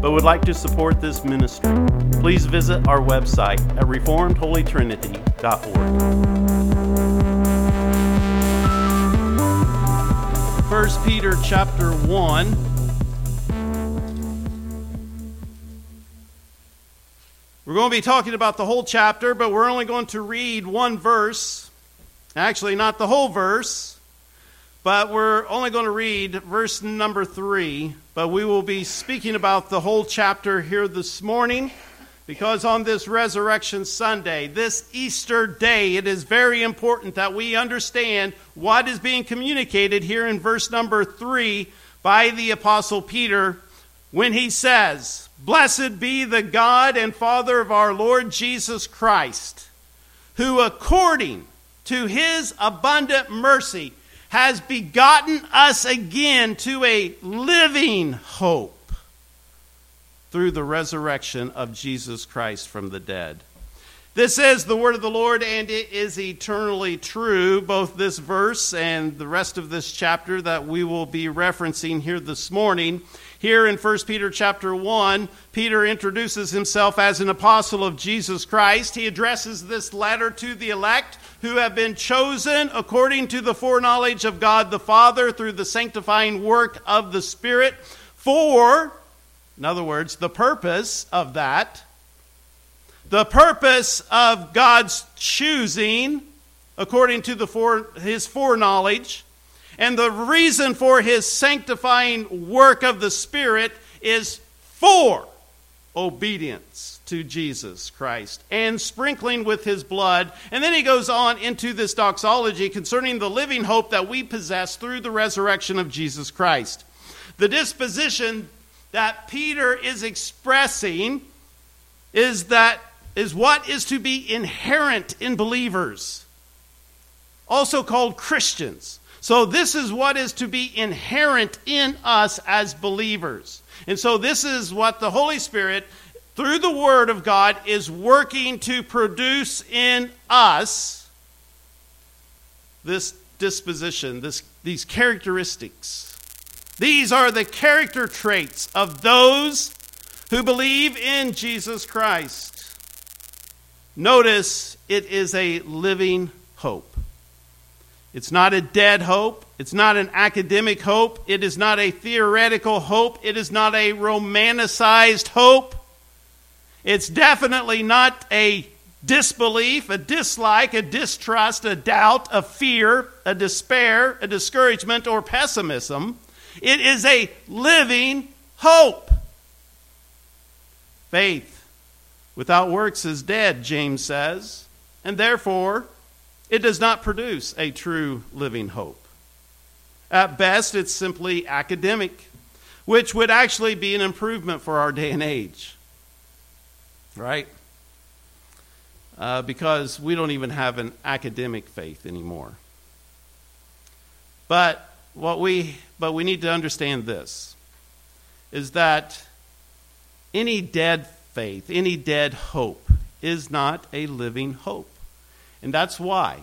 but would like to support this ministry, please visit our website at reformedholytrinity.org. 1 Peter chapter 1 We're going to be talking about the whole chapter, but we're only going to read one verse. Actually, not the whole verse, but we're only going to read verse number 3 but we will be speaking about the whole chapter here this morning because on this Resurrection Sunday, this Easter day, it is very important that we understand what is being communicated here in verse number 3 by the Apostle Peter when he says, Blessed be the God and Father of our Lord Jesus Christ, who according to his abundant mercy has begotten us again to a living hope through the resurrection of Jesus Christ from the dead. This is the word of the Lord, and it is eternally true, both this verse and the rest of this chapter that we will be referencing here this morning. Here in 1 Peter chapter 1, Peter introduces himself as an apostle of Jesus Christ. He addresses this letter to the elect who have been chosen according to the foreknowledge of God the Father through the sanctifying work of the Spirit for, in other words, the purpose of that, the purpose of God's choosing according to his foreknowledge, and the reason for his sanctifying work of the Spirit is for obedience to Jesus Christ and sprinkling with his blood. And then he goes on into this doxology concerning the living hope that we possess through the resurrection of Jesus Christ. The disposition that Peter is expressing is that is what is to be inherent in believers, also called Christians. So, this is what is to be inherent in us as believers. And so, this is what the Holy Spirit through the Word of God, is working to produce in us this disposition, this, these characteristics. These are the character traits of those who believe in Jesus Christ. Notice it is a living hope. It's not a dead hope. It's not an academic hope. It is not a theoretical hope. It is not a romanticized hope. It's definitely not a disbelief, a dislike, a distrust, a doubt, a fear, a despair, a discouragement, or pessimism. It is a living hope. Faith without works is dead, James says, and therefore it does not produce a true living hope. At best, it's simply academic, which would actually be an improvement for our day and age right? Uh, because we don't even have an academic faith anymore. But what we but we need to understand this is that any dead faith, any dead hope is not a living hope. And that's why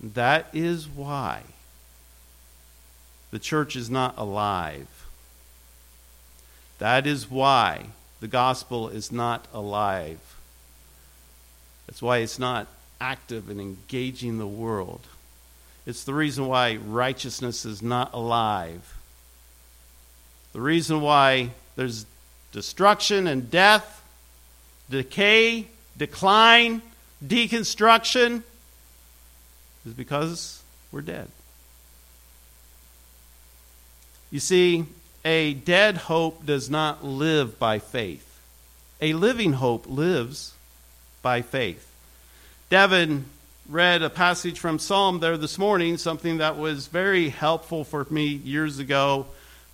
that is why the church is not alive. That is why the gospel is not alive. That's why it's not active and engaging the world. It's the reason why righteousness is not alive. The reason why there's destruction and death, decay, decline, deconstruction is because we're dead. You see, a dead hope does not live by faith. A living hope lives by faith. Devin read a passage from Psalm there this morning, something that was very helpful for me years ago,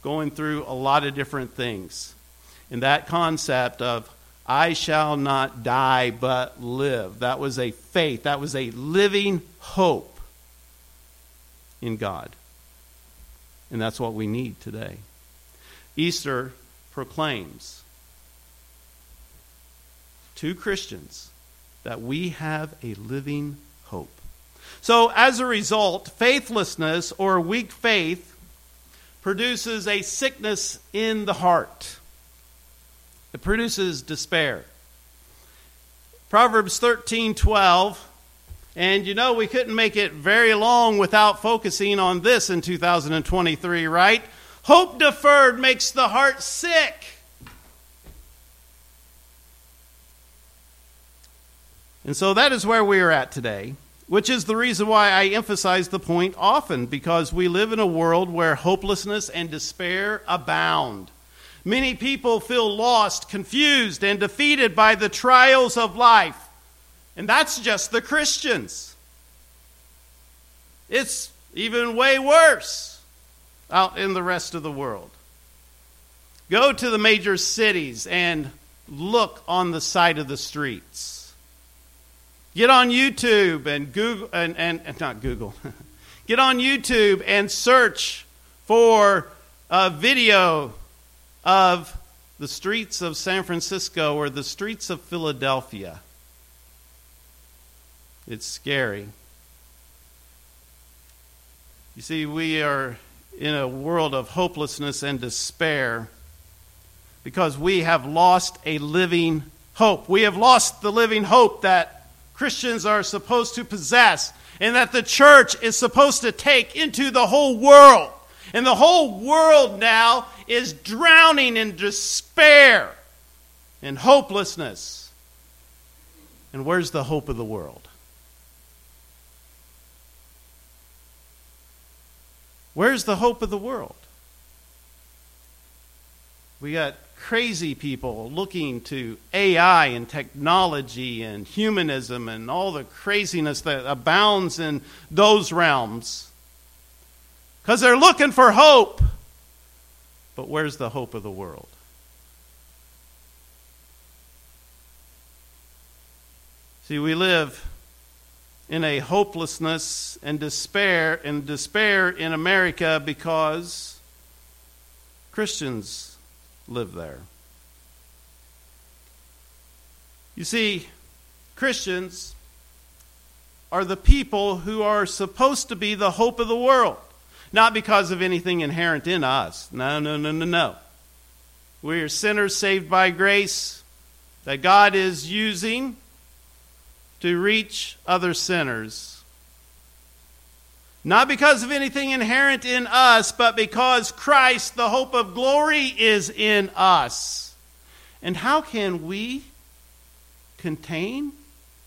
going through a lot of different things. And that concept of I shall not die but live. That was a faith, that was a living hope in God. And that's what we need today. Easter proclaims to Christians that we have a living hope. So, as a result, faithlessness or weak faith produces a sickness in the heart. It produces despair. Proverbs 13 12. And you know, we couldn't make it very long without focusing on this in 2023, right? Hope deferred makes the heart sick. And so that is where we are at today, which is the reason why I emphasize the point often, because we live in a world where hopelessness and despair abound. Many people feel lost, confused, and defeated by the trials of life. And that's just the Christians. It's even way worse out in the rest of the world. Go to the major cities and look on the side of the streets. Get on YouTube and Google and, and, and not Google. Get on YouTube and search for a video of the streets of San Francisco or the streets of Philadelphia. It's scary. You see, we are in a world of hopelessness and despair because we have lost a living hope. We have lost the living hope that Christians are supposed to possess and that the church is supposed to take into the whole world. And the whole world now is drowning in despair and hopelessness. And where's the hope of the world? Where's the hope of the world? We got crazy people looking to AI and technology and humanism and all the craziness that abounds in those realms. Because they're looking for hope. But where's the hope of the world? See, we live in a hopelessness and despair and despair in America because Christians live there. You see, Christians are the people who are supposed to be the hope of the world. Not because of anything inherent in us. No, no, no, no, no. We are sinners saved by grace that God is using to reach other sinners. Not because of anything inherent in us, but because Christ, the hope of glory, is in us. And how can we contain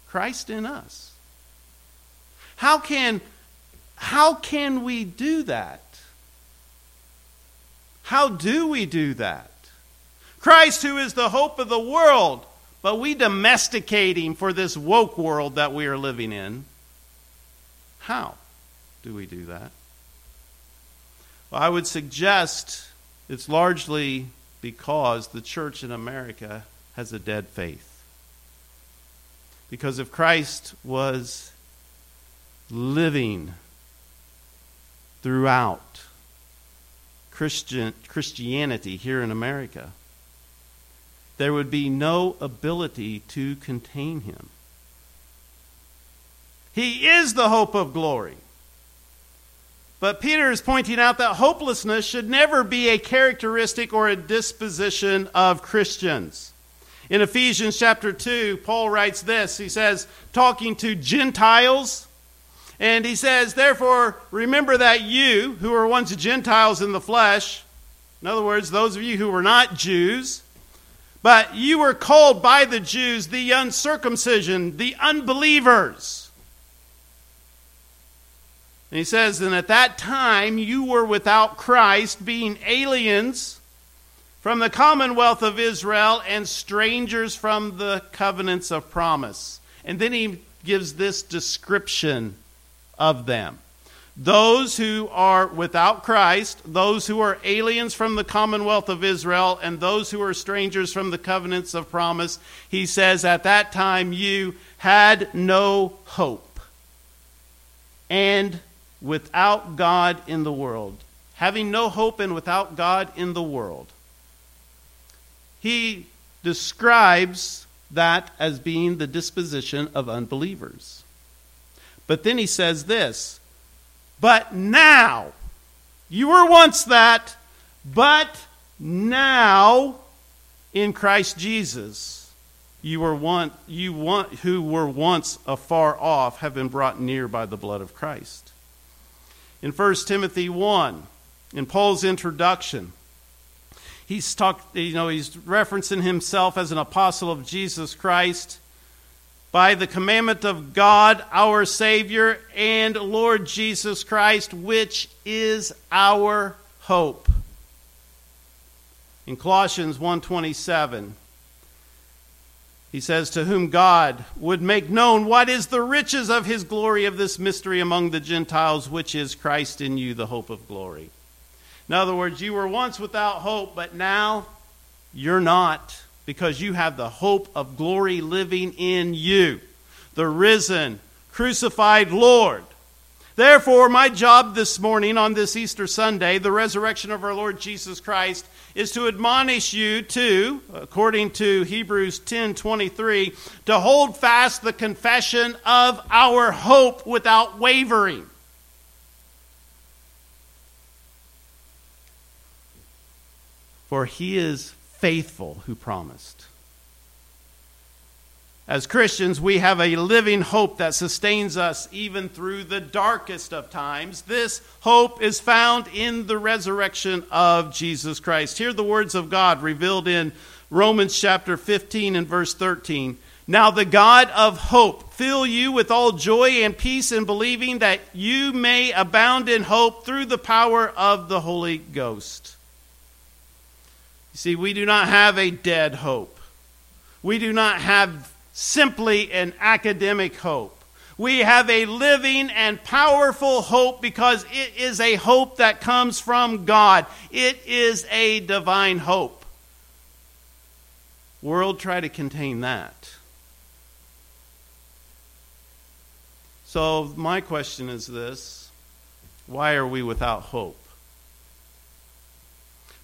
Christ in us? How can how can we do that? How do we do that? Christ, who is the hope of the world, but we domesticate him for this woke world that we are living in. How do we do that? Well, I would suggest it's largely because the church in America has a dead faith. Because if Christ was living throughout Christian, Christianity here in America, there would be no ability to contain him. He is the hope of glory. But Peter is pointing out that hopelessness should never be a characteristic or a disposition of Christians. In Ephesians chapter 2, Paul writes this. He says, talking to Gentiles, and he says, Therefore, remember that you, who were once Gentiles in the flesh, in other words, those of you who were not Jews, but you were called by the Jews the uncircumcision, the unbelievers. And he says, And at that time you were without Christ, being aliens from the commonwealth of Israel and strangers from the covenants of promise. And then he gives this description of them. those who are without Christ, those who are aliens from the commonwealth of Israel, and those who are strangers from the covenants of promise, he says, At that time you had no hope. And without God in the world, having no hope and without God in the world, he describes that as being the disposition of unbelievers. But then he says this but now, you were once that, but now in Christ Jesus, you were one, you want, who were once afar off have been brought near by the blood of Christ. In 1 Timothy 1, in Paul's introduction, he's talked, you know, he's referencing himself as an apostle of Jesus Christ by the commandment of God, our Savior, and Lord Jesus Christ, which is our hope. In Colossians 1:27, he says, To whom God would make known what is the riches of his glory of this mystery among the Gentiles, which is Christ in you, the hope of glory. In other words, you were once without hope, but now you're not because you have the hope of glory living in you, the risen, crucified Lord. Therefore, my job this morning on this Easter Sunday, the resurrection of our Lord Jesus Christ, is to admonish you to, according to Hebrews 10:23, to hold fast the confession of our hope without wavering. For he is faithful who promised. As Christians, we have a living hope that sustains us even through the darkest of times. This hope is found in the resurrection of Jesus Christ. Hear the words of God revealed in Romans chapter 15 and verse 13. Now, the God of hope fill you with all joy and peace in believing that you may abound in hope through the power of the Holy Ghost. You see, we do not have a dead hope. We do not have simply an academic hope. We have a living and powerful hope because it is a hope that comes from God. It is a divine hope. World try to contain that. So my question is this, why are we without hope?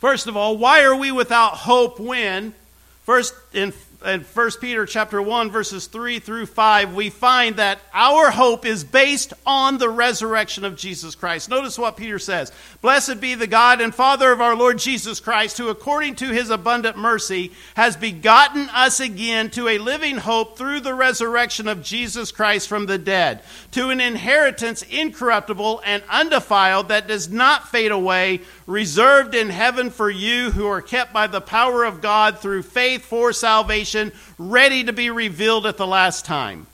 First of all, why are we without hope when first in in 1 Peter chapter 1 verses 3 through 5 we find that our hope is based on the resurrection of Jesus Christ. Notice what Peter says. Blessed be the God and Father of our Lord Jesus Christ who according to his abundant mercy has begotten us again to a living hope through the resurrection of Jesus Christ from the dead, to an inheritance incorruptible and undefiled that does not fade away, reserved in heaven for you who are kept by the power of God through faith for salvation, ready to be revealed at the last time.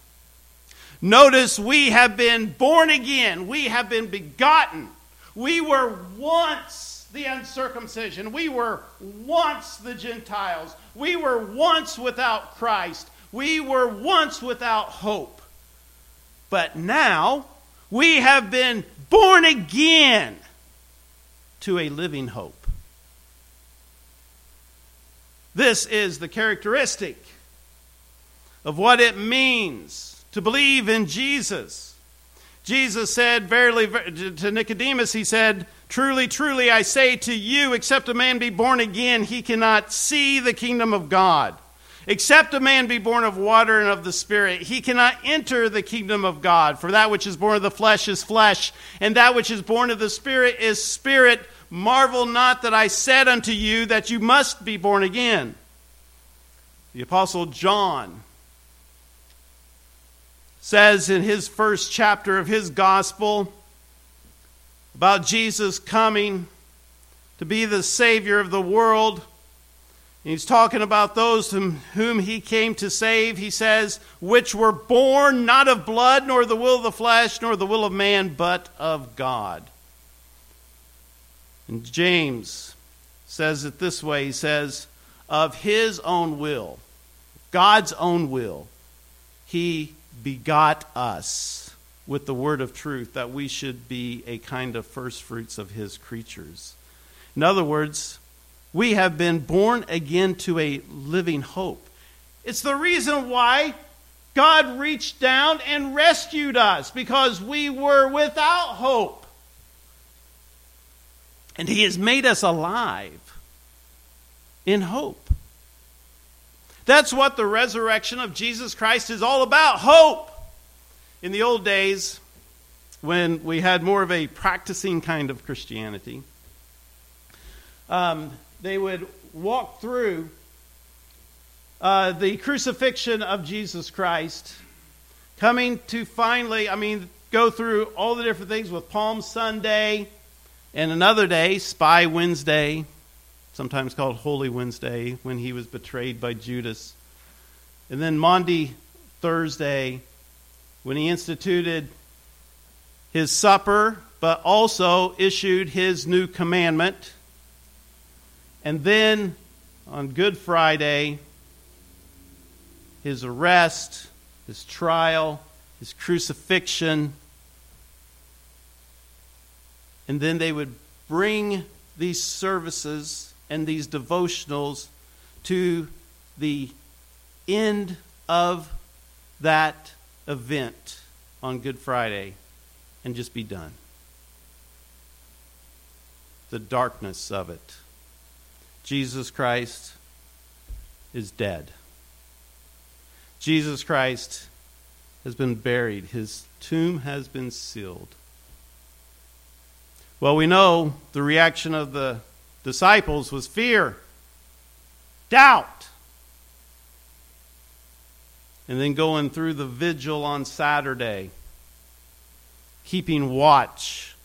Notice we have been born again, we have been begotten. We were once the uncircumcision, we were once the Gentiles, we were once without Christ, we were once without hope. But now we have been born again to a living hope. This is the characteristic of what it means to believe in Jesus. Jesus said, verily, to Nicodemus, he said, Truly, truly, I say to you, except a man be born again, he cannot see the kingdom of God. Except a man be born of water and of the Spirit, he cannot enter the kingdom of God. For that which is born of the flesh is flesh, and that which is born of the Spirit is spirit. Marvel not that I said unto you that you must be born again. The Apostle John says in his first chapter of his gospel about Jesus coming to be the Savior of the world. He's talking about those whom, he came to save. He says, which were born not of blood, nor the will of the flesh, nor the will of man, but of God. And James says it this way He says, Of his own will, God's own will, he begot us with the word of truth that we should be a kind of first fruits of his creatures. In other words, we have been born again to a living hope. It's the reason why God reached down and rescued us because we were without hope. And He has made us alive in hope. That's what the resurrection of Jesus Christ is all about hope. In the old days, when we had more of a practicing kind of Christianity, um, they would walk through uh, the crucifixion of Jesus Christ, coming to finally, I mean, go through all the different things with Palm Sunday and another day, Spy Wednesday, sometimes called Holy Wednesday, when he was betrayed by Judas. And then Maundy Thursday, when he instituted his supper, but also issued his new commandment. And then on Good Friday, his arrest, his trial, his crucifixion. And then they would bring these services and these devotionals to the end of that event on Good Friday and just be done. The darkness of it. Jesus Christ is dead. Jesus Christ has been buried, his tomb has been sealed. Well, we know the reaction of the disciples was fear, doubt. And then going through the vigil on Saturday, keeping watch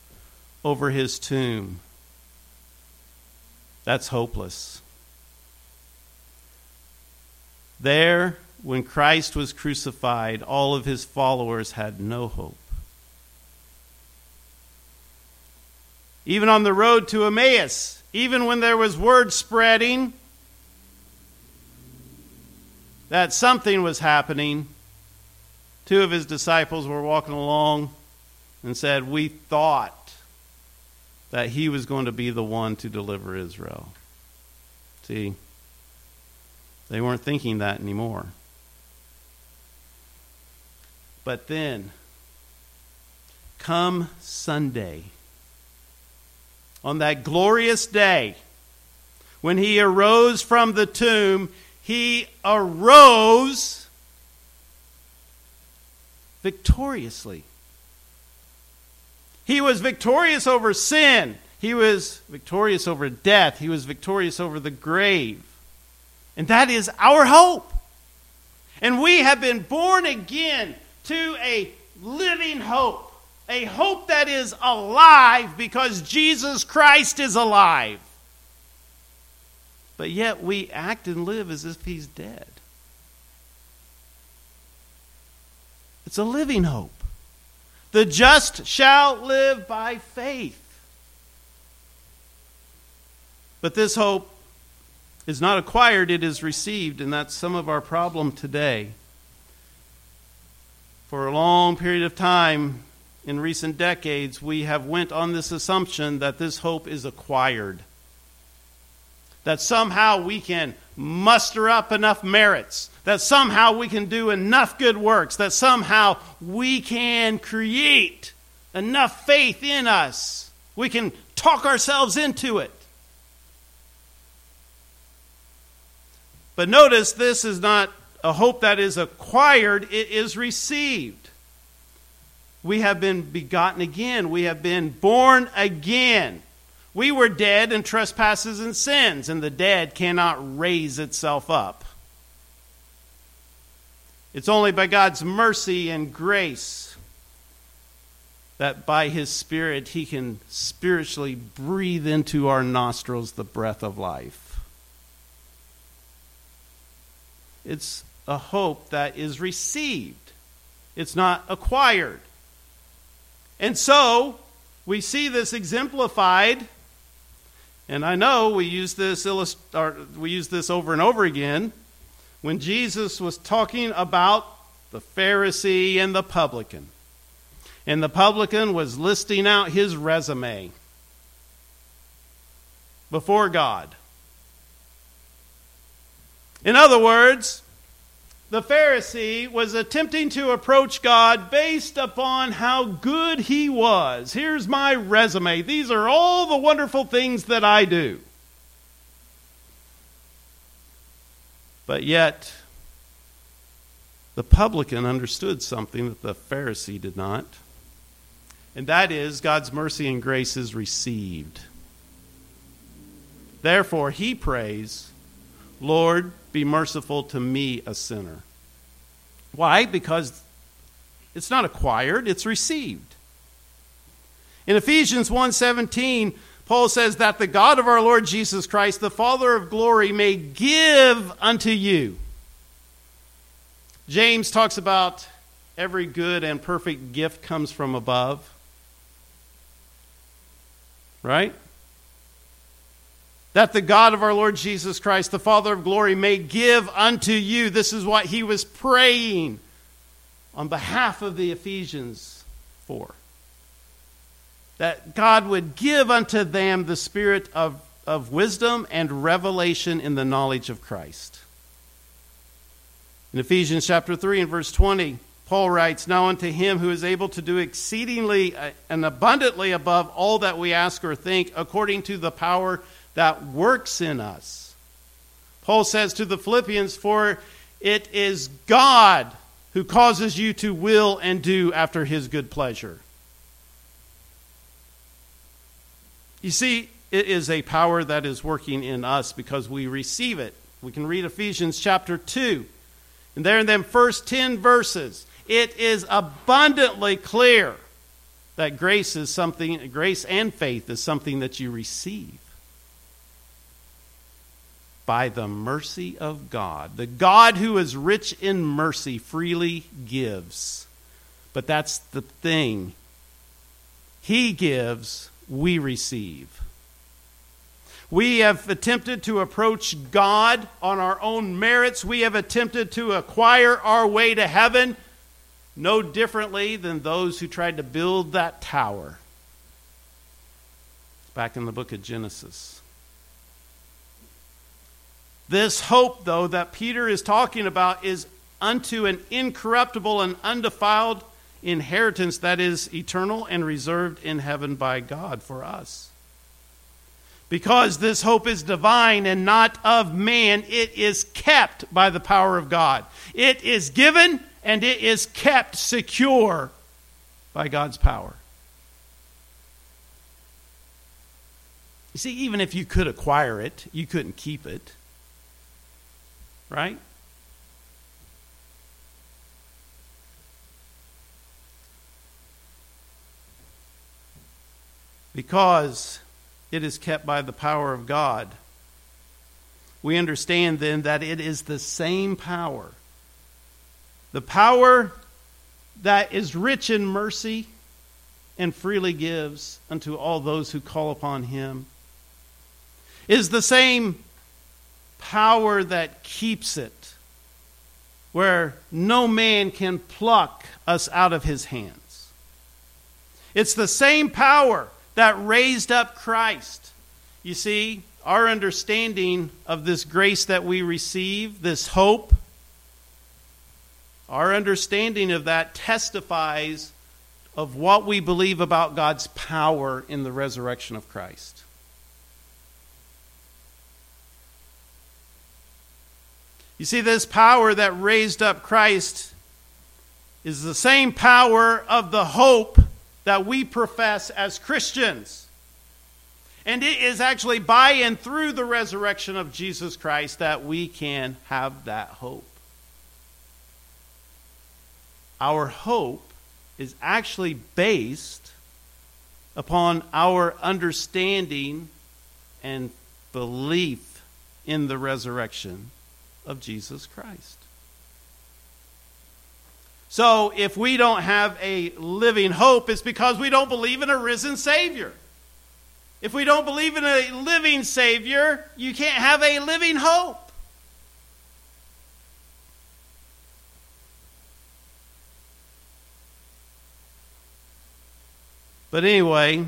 over his tomb. That's hopeless. There, when Christ was crucified, all of his followers had no hope. Even on the road to Emmaus, even when there was word spreading that something was happening, two of his disciples were walking along and said, We thought that he was going to be the one to deliver Israel. See, they weren't thinking that anymore. But then, come Sunday, on that glorious day, when he arose from the tomb, he arose victoriously. He was victorious over sin. He was victorious over death. He was victorious over the grave. And that is our hope. And we have been born again to a living hope, a hope that is alive because Jesus Christ is alive. But yet we act and live as if he's dead. It's a living hope. The just shall live by faith. But this hope is not acquired, it is received, and that's some of our problem today for a long period of time in recent decades, we have went on this assumption that this hope is acquired. That somehow we can muster up enough merits, that somehow we can do enough good works, that somehow we can create enough faith in us. We can talk ourselves into it. But notice this is not a hope that is acquired, it is received. We have been begotten again, we have been born again. We were dead in trespasses and sins, and the dead cannot raise itself up. It's only by God's mercy and grace that by His Spirit He can spiritually breathe into our nostrils the breath of life. It's a hope that is received, it's not acquired. And so, we see this exemplified, and I know we use this, illust- we use this over and over again when Jesus was talking about the Pharisee and the publican. And the publican was listing out his resume before God. In other words, the Pharisee was attempting to approach God based upon how good he was. Here's my resume. These are all the wonderful things that I do. But yet, the publican understood something that the Pharisee did not, and that is God's mercy and grace is received. Therefore, he prays, Lord, be merciful to me, a sinner. Why? Because it's not acquired, it's received. In Ephesians 1:17, Paul says that the God of our Lord Jesus Christ, the Father of glory, may give unto you. James talks about every good and perfect gift comes from above. Right? That the God of our Lord Jesus Christ, the Father of glory, may give unto you. This is what he was praying on behalf of the Ephesians for. That God would give unto them the spirit of, of wisdom and revelation in the knowledge of Christ. In Ephesians chapter 3 and verse 20, Paul writes, Now unto him who is able to do exceedingly uh, and abundantly above all that we ask or think, according to the power that works in us. Paul says to the Philippians, For it is God who causes you to will and do after his good pleasure. You see, it is a power that is working in us because we receive it. We can read Ephesians chapter 2. And there in them first 10 verses, it is abundantly clear that grace is something, grace and faith is something that you receive by the mercy of God. The God who is rich in mercy freely gives. But that's the thing. He gives, we receive. We have attempted to approach God on our own merits. We have attempted to acquire our way to heaven no differently than those who tried to build that tower. Back in the book of Genesis. This hope, though, that Peter is talking about is unto an incorruptible and undefiled inheritance that is eternal and reserved in heaven by God for us. Because this hope is divine and not of man, it is kept by the power of God. It is given and it is kept secure by God's power. You see, even if you could acquire it, you couldn't keep it right? Because it is kept by the power of God. We understand then that it is the same power. The power that is rich in mercy and freely gives unto all those who call upon him is the same power that keeps it, where no man can pluck us out of his hands. It's the same power that raised up Christ. You see, our understanding of this grace that we receive, this hope, our understanding of that testifies of what we believe about God's power in the resurrection of Christ. You see, this power that raised up Christ is the same power of the hope that we profess as Christians. And it is actually by and through the resurrection of Jesus Christ that we can have that hope. Our hope is actually based upon our understanding and belief in the resurrection of Jesus Christ. So, if we don't have a living hope, it's because we don't believe in a risen Savior. If we don't believe in a living Savior, you can't have a living hope. But anyway,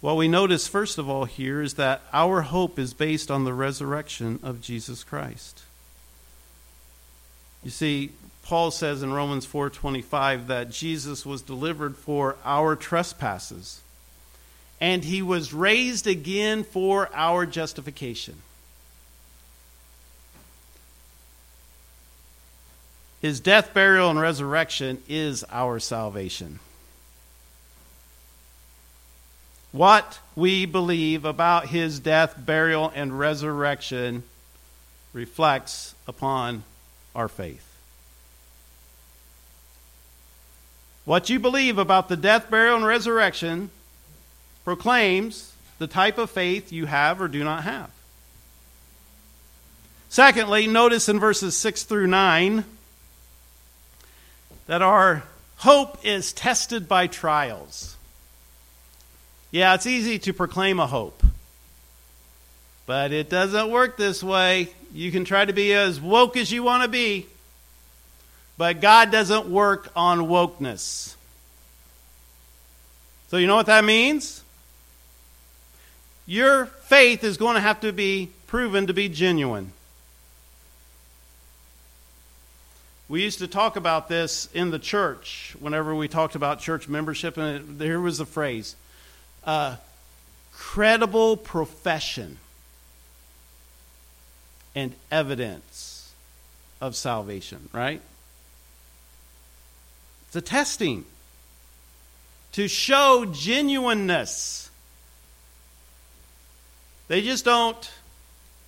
what we notice first of all here is that our hope is based on the resurrection of Jesus Christ. You see, Paul says in Romans 4:25 that Jesus was delivered for our trespasses and he was raised again for our justification. His death, burial, and resurrection is our salvation. What we believe about his death, burial, and resurrection reflects upon our faith. What you believe about the death, burial, and resurrection proclaims the type of faith you have or do not have. Secondly, notice in verses 6 through 9 that our hope is tested by trials. Yeah, it's easy to proclaim a hope, but it doesn't work this way. You can try to be as woke as you want to be, but God doesn't work on wokeness. So, you know what that means? Your faith is going to have to be proven to be genuine. We used to talk about this in the church whenever we talked about church membership, and it, there was a phrase uh, credible profession and evidence of salvation, right? It's a testing to show genuineness. They just don't,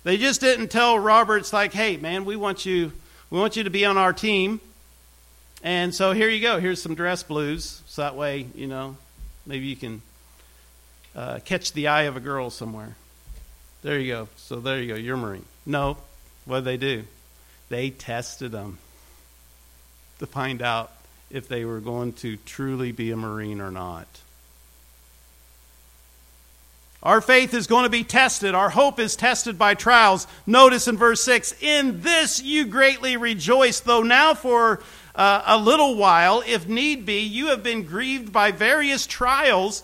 they just didn't tell Roberts, like, hey, man, we want you we want you to be on our team. And so here you go. Here's some dress blues. So that way, you know, maybe you can uh, catch the eye of a girl somewhere. There you go. So there you go. You're a Marine. No. What did they do? They tested them to find out if they were going to truly be a Marine or not. Our faith is going to be tested. Our hope is tested by trials. Notice in verse 6 In this you greatly rejoice, though now for uh, a little while, if need be, you have been grieved by various trials,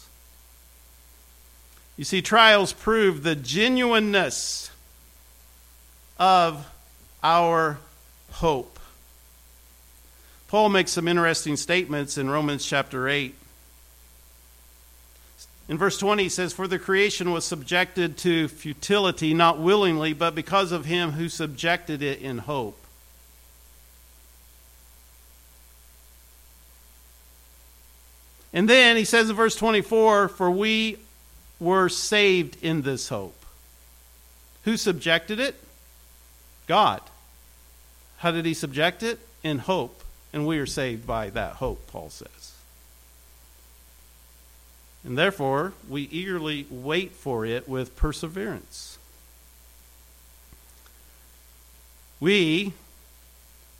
You see, trials prove the genuineness of our hope. Paul makes some interesting statements in Romans chapter 8. In verse 20, he says, For the creation was subjected to futility, not willingly, but because of him who subjected it in hope. And then he says in verse 24, For we were saved in this hope. Who subjected it? God. How did he subject it? In hope. And we are saved by that hope, Paul says. And therefore, we eagerly wait for it with perseverance. We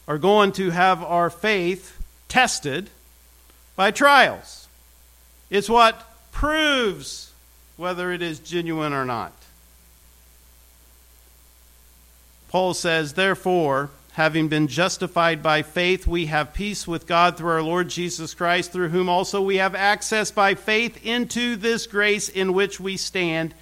are going to have our faith tested by trials. It's what proves whether it is genuine or not. Paul says, therefore, having been justified by faith, we have peace with God through our Lord Jesus Christ, through whom also we have access by faith into this grace in which we stand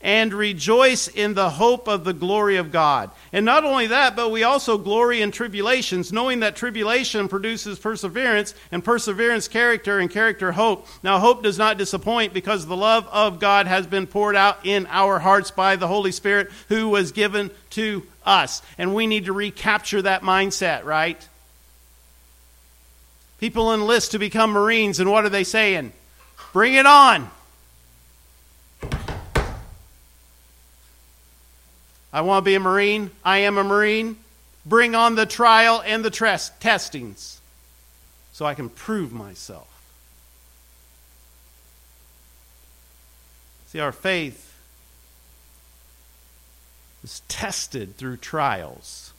and rejoice in the hope of the glory of God. And not only that, but we also glory in tribulations, knowing that tribulation produces perseverance, and perseverance, character, and character, hope. Now, hope does not disappoint because the love of God has been poured out in our hearts by the Holy Spirit who was given to us. And we need to recapture that mindset, right? People enlist to become Marines, and what are they saying? Bring it on. I want to be a Marine. I am a Marine. Bring on the trial and the tres- testings so I can prove myself. See, our faith is tested through trials.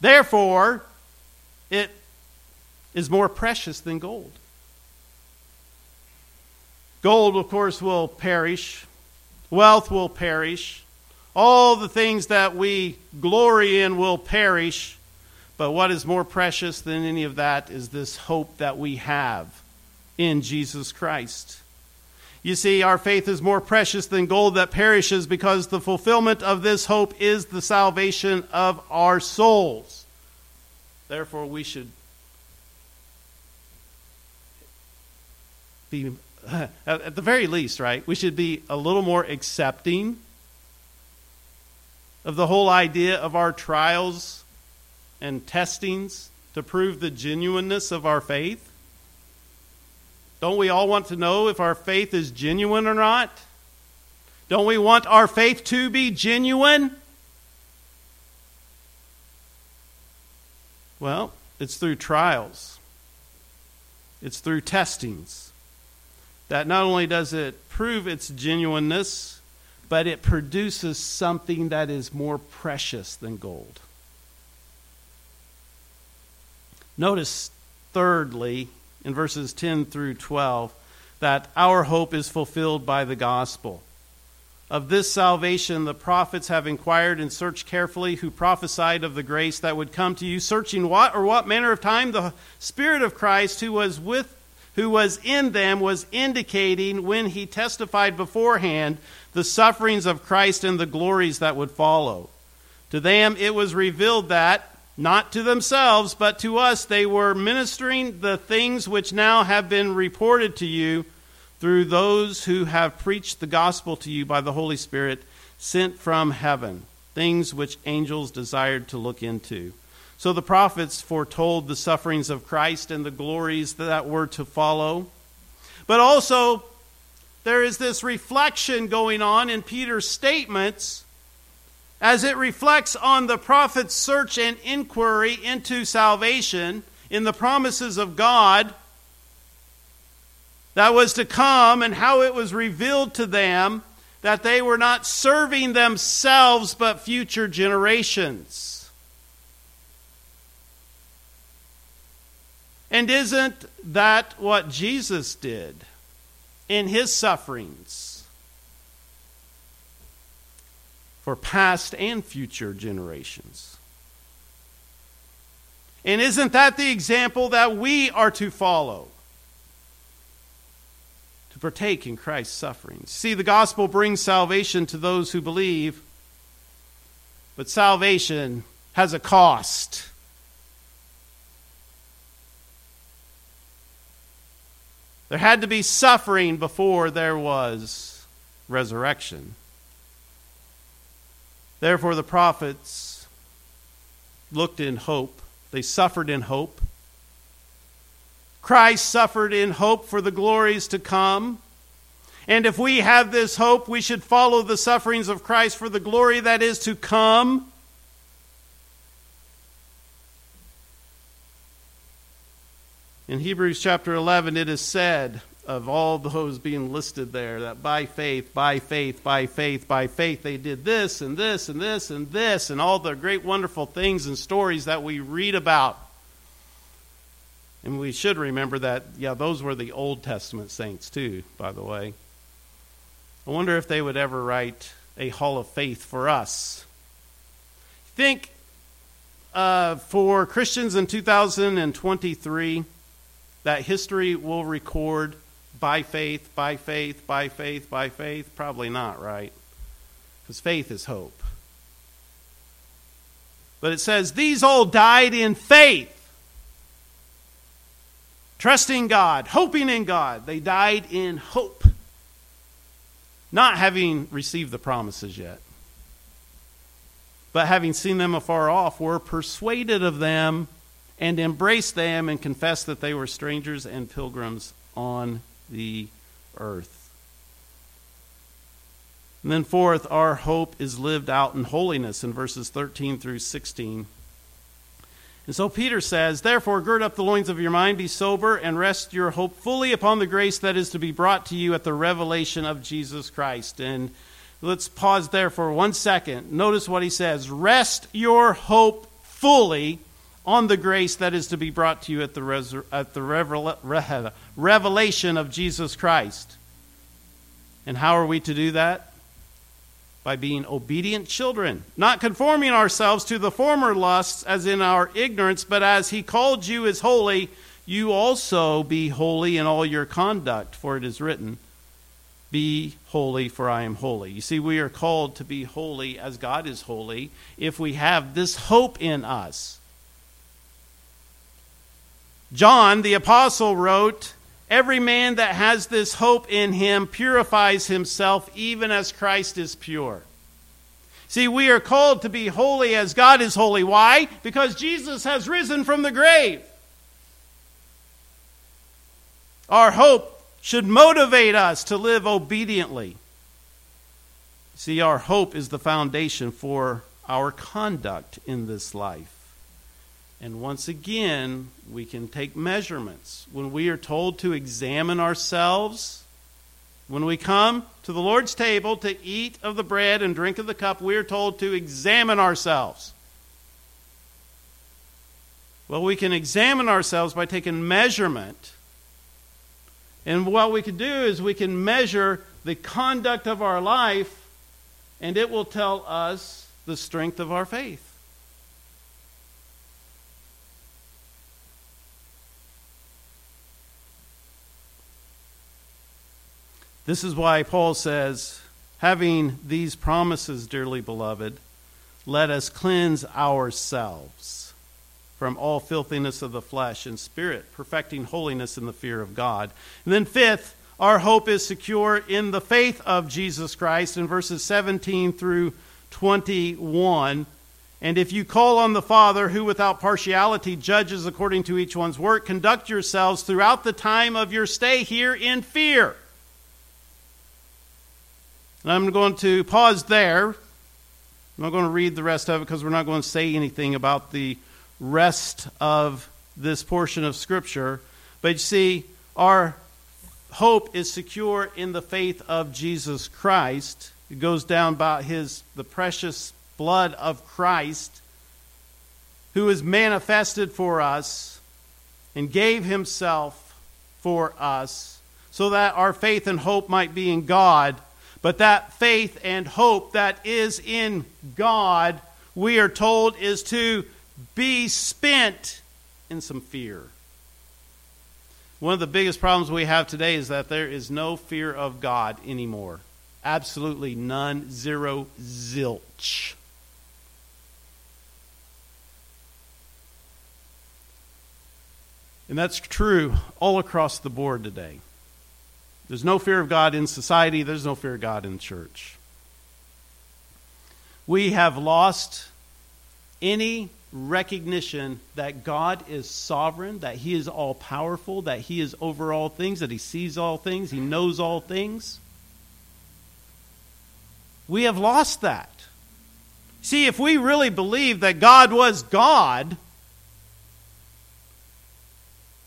Therefore, it is more precious than gold. Gold, of course, will perish, wealth will perish, all the things that we glory in will perish. But what is more precious than any of that is this hope that we have in Jesus Christ. You see, our faith is more precious than gold that perishes because the fulfillment of this hope is the salvation of our souls. Therefore, we should be, at the very least, right? We should be a little more accepting of the whole idea of our trials and testings to prove the genuineness of our faith? Don't we all want to know if our faith is genuine or not? Don't we want our faith to be genuine? Well, it's through trials, it's through testings that not only does it prove its genuineness, but it produces something that is more precious than gold. Notice, thirdly, in verses 10 through 12, that our hope is fulfilled by the gospel. Of this salvation, the prophets have inquired and searched carefully who prophesied of the grace that would come to you, searching what or what manner of time the Spirit of Christ who was with who was in them was indicating when he testified beforehand the sufferings of Christ and the glories that would follow. To them it was revealed that not to themselves, but to us, they were ministering the things which now have been reported to you through those who have preached the gospel to you by the Holy Spirit sent from heaven, things which angels desired to look into. So the prophets foretold the sufferings of Christ and the glories that were to follow. But also, there is this reflection going on in Peter's statements as it reflects on the prophet's search and inquiry into salvation in the promises of God that was to come and how it was revealed to them that they were not serving themselves but future generations. And isn't that what Jesus did in his sufferings? for past and future generations. And isn't that the example that we are to follow? To partake in Christ's sufferings. See, the gospel brings salvation to those who believe, but salvation has a cost. There had to be suffering before there was resurrection. Therefore, the prophets looked in hope, they suffered in hope. Christ suffered in hope for the glories to come. And if we have this hope, we should follow the sufferings of Christ for the glory that is to come. In Hebrews chapter 11, it is said, of all those being listed there that by faith, by faith, by faith, by faith, they did this and this and this and this and all the great, wonderful things and stories that we read about. And we should remember that, yeah, those were the Old Testament saints too, by the way. I wonder if they would ever write a Hall of Faith for us. Think uh, for Christians in 2023 that history will record by faith, by faith, by faith, by faith? Probably not, right? Because faith is hope. But it says, These all died in faith, trusting God, hoping in God. They died in hope, not having received the promises yet. But having seen them afar off, were persuaded of them and embraced them and confessed that they were strangers and pilgrims on the earth. And then, fourth, our hope is lived out in holiness in verses 13 through 16. And so Peter says, Therefore, gird up the loins of your mind, be sober, and rest your hope fully upon the grace that is to be brought to you at the revelation of Jesus Christ. And let's pause there for one second. Notice what he says Rest your hope fully on the grace that is to be brought to you at the, resur- at the re- revelation of Jesus Christ. And how are we to do that? by being obedient children, not conforming ourselves to the former lusts as in our ignorance, but as he called you is holy, you also be holy in all your conduct, for it is written, Be holy, for I am holy. You see, we are called to be holy as God is holy if we have this hope in us. John the Apostle wrote, Every man that has this hope in him purifies himself even as Christ is pure. See, we are called to be holy as God is holy. Why? Because Jesus has risen from the grave. Our hope should motivate us to live obediently. See, our hope is the foundation for our conduct in this life. And once again, we can take measurements. When we are told to examine ourselves, when we come to the Lord's table to eat of the bread and drink of the cup, we are told to examine ourselves. Well, we can examine ourselves by taking measurement. And what we can do is we can measure the conduct of our life, and it will tell us the strength of our faith. This is why Paul says, having these promises, dearly beloved, let us cleanse ourselves from all filthiness of the flesh and spirit, perfecting holiness in the fear of God. And then, fifth, our hope is secure in the faith of Jesus Christ in verses 17 through 21. And if you call on the Father, who without partiality judges according to each one's work, conduct yourselves throughout the time of your stay here in fear and I'm going to pause there. I'm not going to read the rest of it because we're not going to say anything about the rest of this portion of Scripture. But you see, our hope is secure in the faith of Jesus Christ. It goes down about his the precious blood of Christ, who is manifested for us and gave himself for us, so that our faith and hope might be in God but that faith and hope that is in God, we are told, is to be spent in some fear. One of the biggest problems we have today is that there is no fear of God anymore. Absolutely none, zero, zilch. And that's true all across the board today. There's no fear of God in society, there's no fear of God in church. We have lost any recognition that God is sovereign, that He is all powerful, that He is over all things, that He sees all things, He knows all things. We have lost that. See, if we really believed that God was God,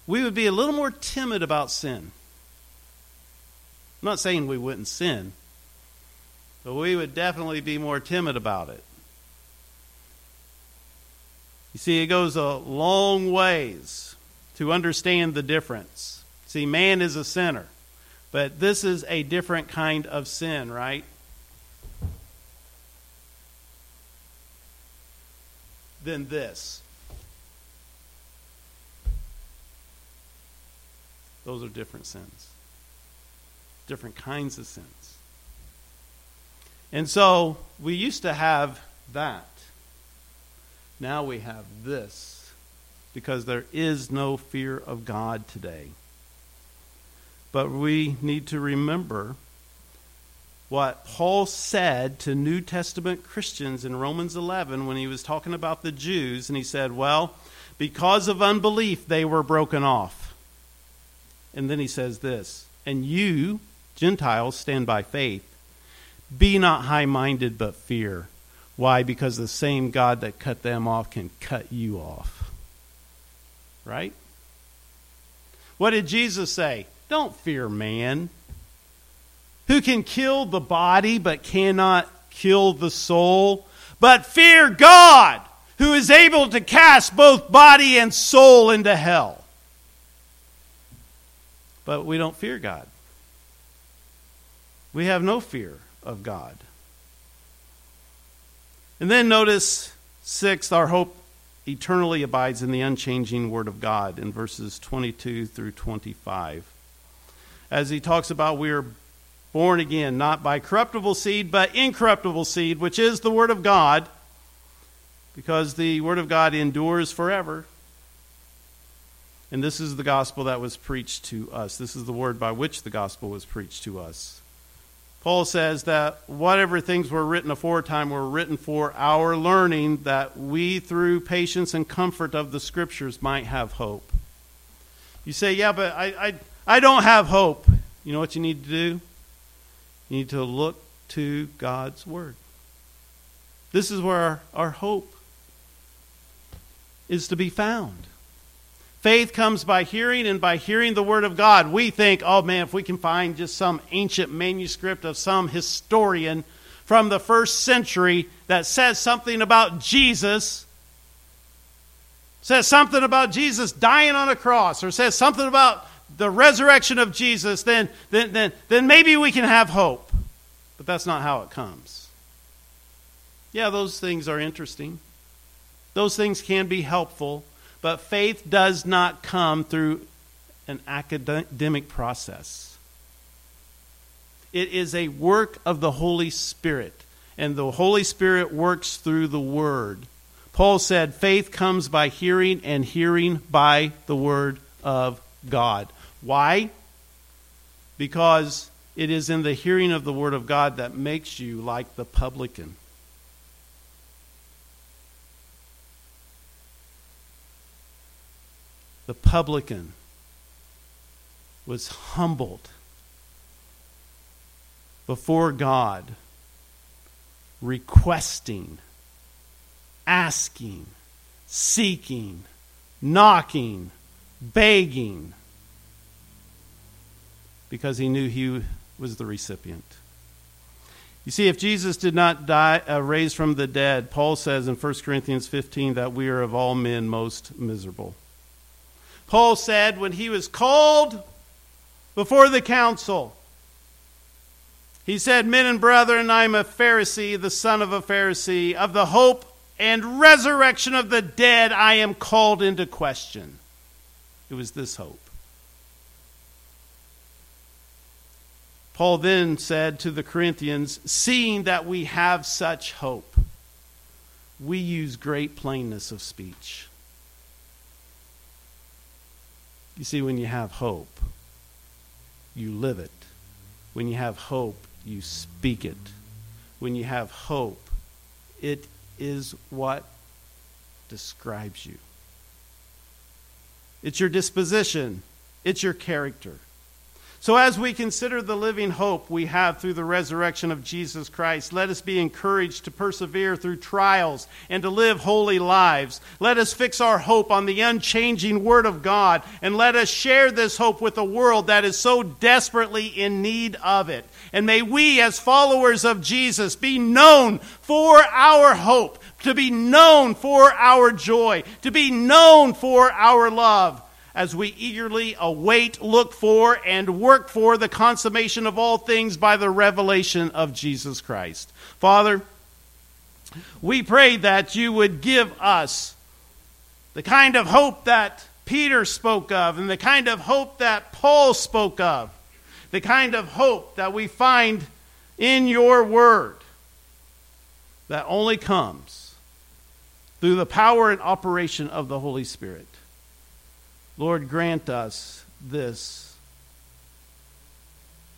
we would be a little more timid about sin. I'm not saying we wouldn't sin, but we would definitely be more timid about it. You see, it goes a long ways to understand the difference. See, man is a sinner, but this is a different kind of sin, right? Than this. Those are different sins different kinds of sins. And so we used to have that. Now we have this because there is no fear of God today. But we need to remember what Paul said to New Testament Christians in Romans 11 when he was talking about the Jews. And he said, Well, because of unbelief, they were broken off. And then he says this, and you, Gentiles stand by faith. Be not high minded, but fear. Why? Because the same God that cut them off can cut you off. right? What did Jesus say? Don't fear man. Who can kill the body but cannot kill the soul? But fear God, who is able to cast both body and soul into hell. But we don't fear God. We have no fear of God. And then notice, sixth, our hope eternally abides in the unchanging Word of God in verses 22 through 25. As he talks about, we are born again, not by corruptible seed, but incorruptible seed, which is the Word of God, because the Word of God endures forever. And this is the gospel that was preached to us. This is the word by which the gospel was preached to us. Paul says that whatever things were written aforetime were written for our learning, that we, through patience and comfort of the Scriptures, might have hope. You say, Yeah, but I, I, I don't have hope. You know what you need to do? You need to look to God's Word. This is where our, our hope is to be found. Faith comes by hearing, and by hearing the Word of God. We think, oh man, if we can find just some ancient manuscript of some historian from the first century that says something about Jesus, says something about Jesus dying on a cross, or says something about the resurrection of Jesus, then, then, then, then maybe we can have hope. But that's not how it comes. Yeah, those things are interesting. Those things can be helpful. But faith does not come through an academic process. It is a work of the Holy Spirit, and the Holy Spirit works through the Word. Paul said, faith comes by hearing, and hearing by the Word of God. Why? Because it is in the hearing of the Word of God that makes you like the publican. The publican was humbled before God, requesting, asking, seeking, knocking, begging, because he knew he was the recipient. You see, if Jesus did not die, uh, raise from the dead, Paul says in 1 Corinthians 15 that we are of all men most miserable. Paul said when he was called before the council, he said, Men and brethren, I am a Pharisee, the son of a Pharisee. Of the hope and resurrection of the dead, I am called into question. It was this hope. Paul then said to the Corinthians, Seeing that we have such hope, we use great plainness of speech. You see, when you have hope, you live it. When you have hope, you speak it. When you have hope, it is what describes you. It's your disposition, it's your character. So, as we consider the living hope we have through the resurrection of Jesus Christ, let us be encouraged to persevere through trials and to live holy lives. Let us fix our hope on the unchanging Word of God, and let us share this hope with a world that is so desperately in need of it. And may we, as followers of Jesus, be known for our hope, to be known for our joy, to be known for our love as we eagerly await, look for, and work for the consummation of all things by the revelation of Jesus Christ. Father, we pray that you would give us the kind of hope that Peter spoke of and the kind of hope that Paul spoke of, the kind of hope that we find in your word that only comes through the power and operation of the Holy Spirit. Lord, grant us this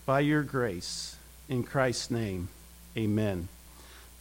by your grace. In Christ's name, amen.